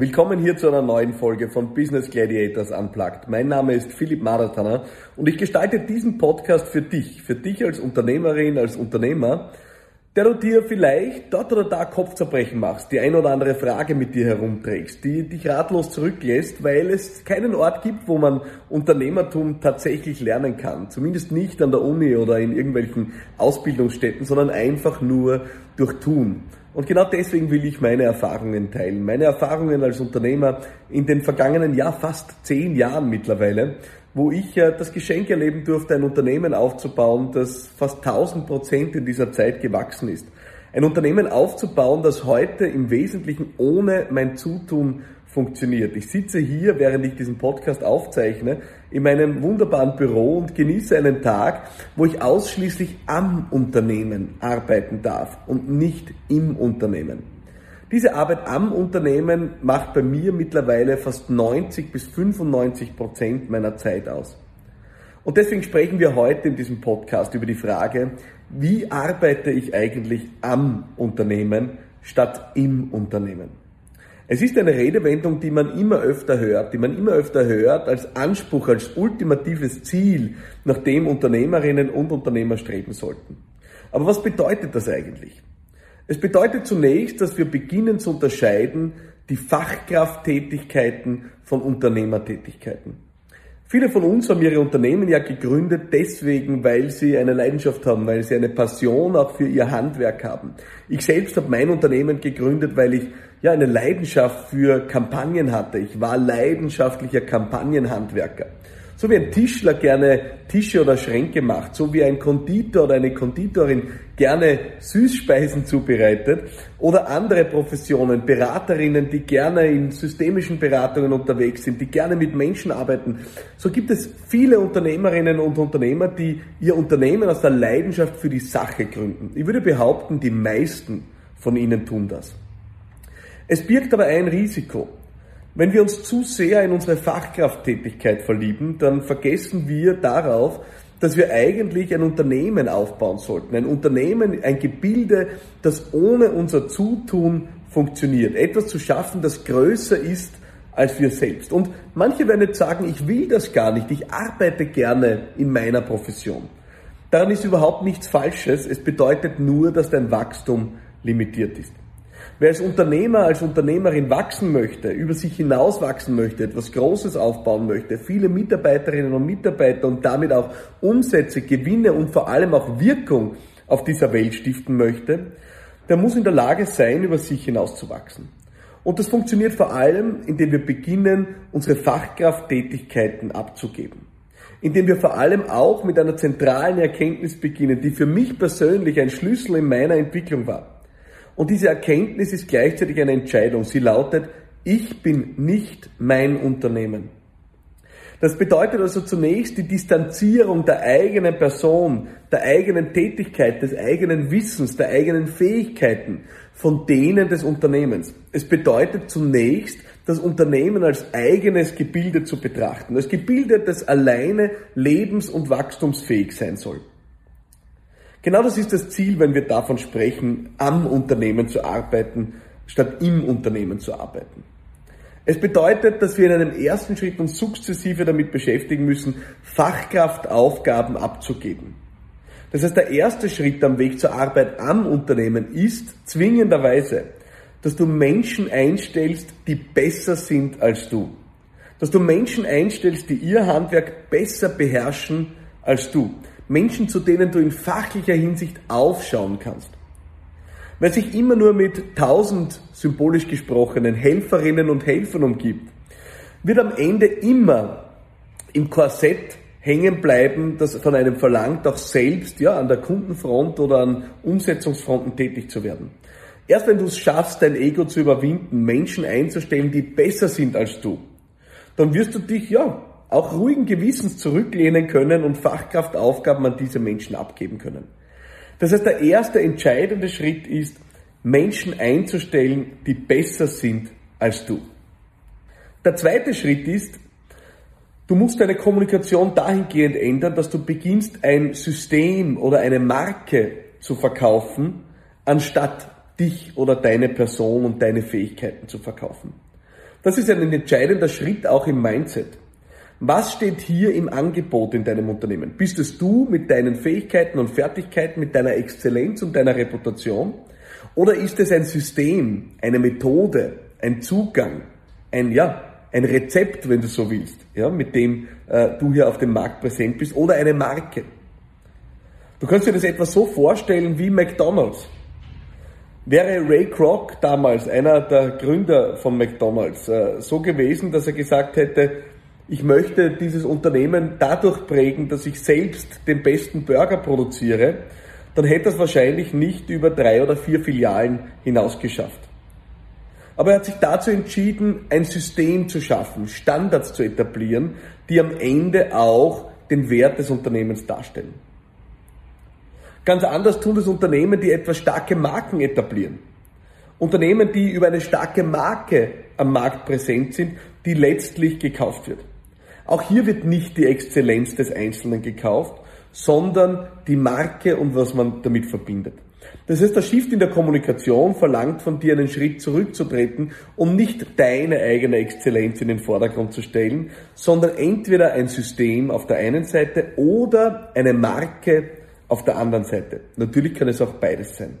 Willkommen hier zu einer neuen Folge von Business Gladiators Unplugged. Mein Name ist Philipp Maratana und ich gestalte diesen Podcast für dich, für dich als Unternehmerin, als Unternehmer, der du dir vielleicht dort oder da Kopfzerbrechen machst, die ein oder andere Frage mit dir herumträgst, die dich ratlos zurücklässt, weil es keinen Ort gibt, wo man Unternehmertum tatsächlich lernen kann. Zumindest nicht an der Uni oder in irgendwelchen Ausbildungsstätten, sondern einfach nur durch Tun. Und genau deswegen will ich meine Erfahrungen teilen. Meine Erfahrungen als Unternehmer in den vergangenen, ja fast zehn Jahren mittlerweile, wo ich äh, das Geschenk erleben durfte, ein Unternehmen aufzubauen, das fast 1000 Prozent in dieser Zeit gewachsen ist. Ein Unternehmen aufzubauen, das heute im Wesentlichen ohne mein Zutun funktioniert. Ich sitze hier, während ich diesen Podcast aufzeichne, in meinem wunderbaren Büro und genieße einen Tag, wo ich ausschließlich am Unternehmen arbeiten darf und nicht im Unternehmen. Diese Arbeit am Unternehmen macht bei mir mittlerweile fast 90 bis 95 Prozent meiner Zeit aus. Und deswegen sprechen wir heute in diesem Podcast über die Frage, wie arbeite ich eigentlich am Unternehmen statt im Unternehmen? Es ist eine Redewendung, die man immer öfter hört, die man immer öfter hört als Anspruch, als ultimatives Ziel, nach dem Unternehmerinnen und Unternehmer streben sollten. Aber was bedeutet das eigentlich? Es bedeutet zunächst, dass wir beginnen zu unterscheiden die Fachkrafttätigkeiten von Unternehmertätigkeiten. Viele von uns haben ihre Unternehmen ja gegründet deswegen, weil sie eine Leidenschaft haben, weil sie eine Passion auch für ihr Handwerk haben. Ich selbst habe mein Unternehmen gegründet, weil ich ja eine Leidenschaft für Kampagnen hatte. Ich war leidenschaftlicher Kampagnenhandwerker. So wie ein Tischler gerne Tische oder Schränke macht, so wie ein Konditor oder eine Konditorin gerne Süßspeisen zubereitet oder andere Professionen, Beraterinnen, die gerne in systemischen Beratungen unterwegs sind, die gerne mit Menschen arbeiten. So gibt es viele Unternehmerinnen und Unternehmer, die ihr Unternehmen aus der Leidenschaft für die Sache gründen. Ich würde behaupten, die meisten von ihnen tun das. Es birgt aber ein Risiko. Wenn wir uns zu sehr in unsere Fachkrafttätigkeit verlieben, dann vergessen wir darauf, dass wir eigentlich ein Unternehmen aufbauen sollten. Ein Unternehmen, ein Gebilde, das ohne unser Zutun funktioniert. Etwas zu schaffen, das größer ist als wir selbst. Und manche werden jetzt sagen, ich will das gar nicht, ich arbeite gerne in meiner Profession. Daran ist überhaupt nichts Falsches. Es bedeutet nur, dass dein Wachstum limitiert ist. Wer als Unternehmer, als Unternehmerin wachsen möchte, über sich hinaus wachsen möchte, etwas Großes aufbauen möchte, viele Mitarbeiterinnen und Mitarbeiter und damit auch Umsätze, Gewinne und vor allem auch Wirkung auf dieser Welt stiften möchte, der muss in der Lage sein, über sich hinaus zu wachsen. Und das funktioniert vor allem, indem wir beginnen, unsere Fachkrafttätigkeiten abzugeben. Indem wir vor allem auch mit einer zentralen Erkenntnis beginnen, die für mich persönlich ein Schlüssel in meiner Entwicklung war. Und diese Erkenntnis ist gleichzeitig eine Entscheidung. Sie lautet, ich bin nicht mein Unternehmen. Das bedeutet also zunächst die Distanzierung der eigenen Person, der eigenen Tätigkeit, des eigenen Wissens, der eigenen Fähigkeiten von denen des Unternehmens. Es bedeutet zunächst, das Unternehmen als eigenes Gebilde zu betrachten, als Gebilde, das alleine lebens- und wachstumsfähig sein soll. Genau das ist das Ziel, wenn wir davon sprechen, am Unternehmen zu arbeiten, statt im Unternehmen zu arbeiten. Es bedeutet, dass wir in einem ersten Schritt uns sukzessive damit beschäftigen müssen, Fachkraftaufgaben abzugeben. Das heißt, der erste Schritt am Weg zur Arbeit am Unternehmen ist zwingenderweise, dass du Menschen einstellst, die besser sind als du. Dass du Menschen einstellst, die ihr Handwerk besser beherrschen als du. Menschen, zu denen du in fachlicher Hinsicht aufschauen kannst. Wer sich immer nur mit tausend symbolisch gesprochenen Helferinnen und Helfern umgibt, wird am Ende immer im Korsett hängen bleiben, das von einem verlangt, auch selbst ja, an der Kundenfront oder an Umsetzungsfronten tätig zu werden. Erst wenn du es schaffst, dein Ego zu überwinden, Menschen einzustellen, die besser sind als du, dann wirst du dich ja auch ruhigen Gewissens zurücklehnen können und Fachkraftaufgaben an diese Menschen abgeben können. Das heißt, der erste entscheidende Schritt ist, Menschen einzustellen, die besser sind als du. Der zweite Schritt ist, du musst deine Kommunikation dahingehend ändern, dass du beginnst, ein System oder eine Marke zu verkaufen, anstatt dich oder deine Person und deine Fähigkeiten zu verkaufen. Das ist ein entscheidender Schritt auch im Mindset. Was steht hier im Angebot in deinem Unternehmen? Bist es du mit deinen Fähigkeiten und Fertigkeiten, mit deiner Exzellenz und deiner Reputation? Oder ist es ein System, eine Methode, ein Zugang, ein, ja, ein Rezept, wenn du so willst, ja, mit dem äh, du hier auf dem Markt präsent bist, oder eine Marke? Du kannst dir das etwa so vorstellen wie McDonald's. Wäre Ray Kroc damals, einer der Gründer von McDonald's, äh, so gewesen, dass er gesagt hätte, ich möchte dieses Unternehmen dadurch prägen, dass ich selbst den besten Burger produziere, dann hätte er es wahrscheinlich nicht über drei oder vier Filialen hinausgeschafft. Aber er hat sich dazu entschieden, ein System zu schaffen, Standards zu etablieren, die am Ende auch den Wert des Unternehmens darstellen. Ganz anders tun das Unternehmen, die etwas starke Marken etablieren. Unternehmen, die über eine starke Marke am Markt präsent sind, die letztlich gekauft wird. Auch hier wird nicht die Exzellenz des Einzelnen gekauft, sondern die Marke und was man damit verbindet. Das heißt, der Shift in der Kommunikation verlangt von dir einen Schritt zurückzutreten, um nicht deine eigene Exzellenz in den Vordergrund zu stellen, sondern entweder ein System auf der einen Seite oder eine Marke auf der anderen Seite. Natürlich kann es auch beides sein.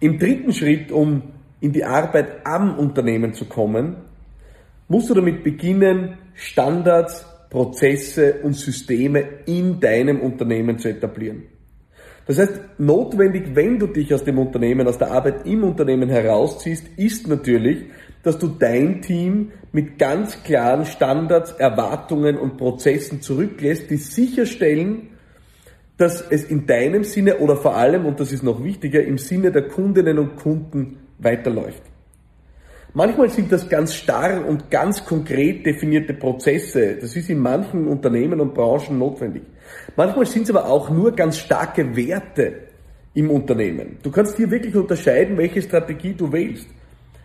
Im dritten Schritt, um in die Arbeit am Unternehmen zu kommen, musst du damit beginnen, Standards, Prozesse und Systeme in deinem Unternehmen zu etablieren. Das heißt, notwendig, wenn du dich aus dem Unternehmen, aus der Arbeit im Unternehmen herausziehst, ist natürlich, dass du dein Team mit ganz klaren Standards, Erwartungen und Prozessen zurücklässt, die sicherstellen, dass es in deinem Sinne oder vor allem, und das ist noch wichtiger, im Sinne der Kundinnen und Kunden weiterläuft. Manchmal sind das ganz starr und ganz konkret definierte Prozesse. Das ist in manchen Unternehmen und Branchen notwendig. Manchmal sind es aber auch nur ganz starke Werte im Unternehmen. Du kannst hier wirklich unterscheiden, welche Strategie du wählst.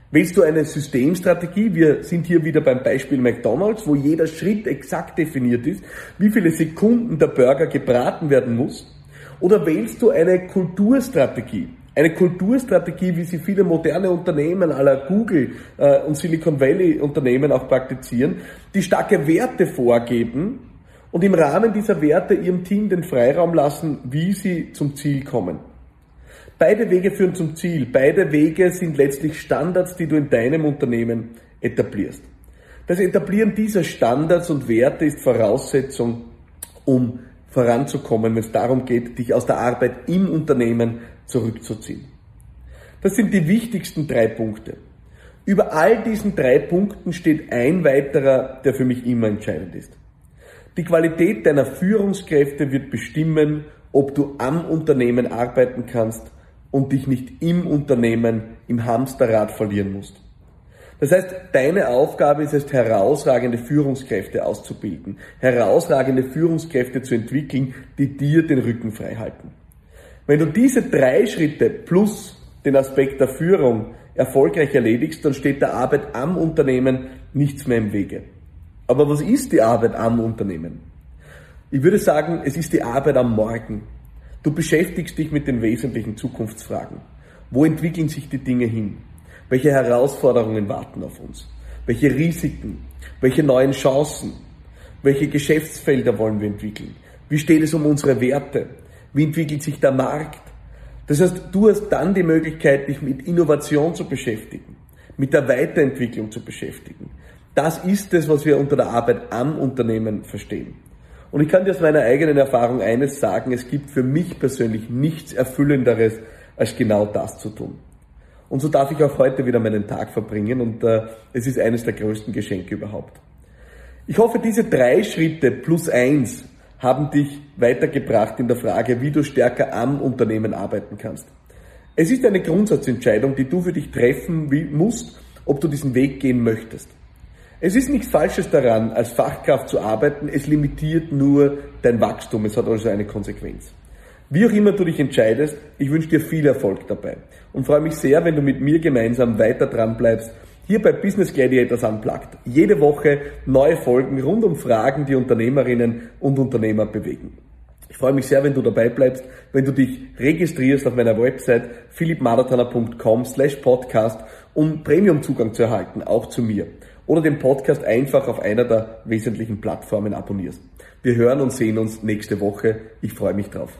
Wählst du eine Systemstrategie? Wir sind hier wieder beim Beispiel McDonald's, wo jeder Schritt exakt definiert ist, wie viele Sekunden der Burger gebraten werden muss. Oder wählst du eine Kulturstrategie? Eine Kulturstrategie, wie sie viele moderne Unternehmen aller Google äh, und Silicon Valley Unternehmen auch praktizieren, die starke Werte vorgeben und im Rahmen dieser Werte ihrem Team den Freiraum lassen, wie sie zum Ziel kommen. Beide Wege führen zum Ziel. Beide Wege sind letztlich Standards, die du in deinem Unternehmen etablierst. Das Etablieren dieser Standards und Werte ist Voraussetzung, um voranzukommen, wenn es darum geht, dich aus der Arbeit im Unternehmen zurückzuziehen. Das sind die wichtigsten drei Punkte. Über all diesen drei Punkten steht ein weiterer, der für mich immer entscheidend ist. Die Qualität deiner Führungskräfte wird bestimmen, ob du am Unternehmen arbeiten kannst und dich nicht im Unternehmen im Hamsterrad verlieren musst. Das heißt, deine Aufgabe ist es, herausragende Führungskräfte auszubilden, herausragende Führungskräfte zu entwickeln, die dir den Rücken frei halten. Wenn du diese drei Schritte plus den Aspekt der Führung erfolgreich erledigst, dann steht der Arbeit am Unternehmen nichts mehr im Wege. Aber was ist die Arbeit am Unternehmen? Ich würde sagen, es ist die Arbeit am Morgen. Du beschäftigst dich mit den wesentlichen Zukunftsfragen. Wo entwickeln sich die Dinge hin? Welche Herausforderungen warten auf uns? Welche Risiken? Welche neuen Chancen? Welche Geschäftsfelder wollen wir entwickeln? Wie steht es um unsere Werte? Wie entwickelt sich der Markt? Das heißt, du hast dann die Möglichkeit, dich mit Innovation zu beschäftigen, mit der Weiterentwicklung zu beschäftigen. Das ist es, was wir unter der Arbeit am Unternehmen verstehen. Und ich kann dir aus meiner eigenen Erfahrung eines sagen, es gibt für mich persönlich nichts Erfüllenderes, als genau das zu tun. Und so darf ich auch heute wieder meinen Tag verbringen und äh, es ist eines der größten Geschenke überhaupt. Ich hoffe, diese drei Schritte plus eins haben dich weitergebracht in der Frage, wie du stärker am Unternehmen arbeiten kannst. Es ist eine Grundsatzentscheidung, die du für dich treffen musst, ob du diesen Weg gehen möchtest. Es ist nichts Falsches daran, als Fachkraft zu arbeiten, es limitiert nur dein Wachstum, es hat also eine Konsequenz. Wie auch immer du dich entscheidest, ich wünsche dir viel Erfolg dabei und freue mich sehr, wenn du mit mir gemeinsam weiter dran bleibst, hier bei Business Gladiators Unplugged. Jede Woche neue Folgen rund um Fragen, die Unternehmerinnen und Unternehmer bewegen. Ich freue mich sehr, wenn du dabei bleibst, wenn du dich registrierst auf meiner Website philippmarathoner.com slash podcast, um Premium-Zugang zu erhalten, auch zu mir. oder den Podcast einfach auf einer der wesentlichen Plattformen abonnierst. Wir hören und sehen uns nächste Woche. Ich freue mich drauf.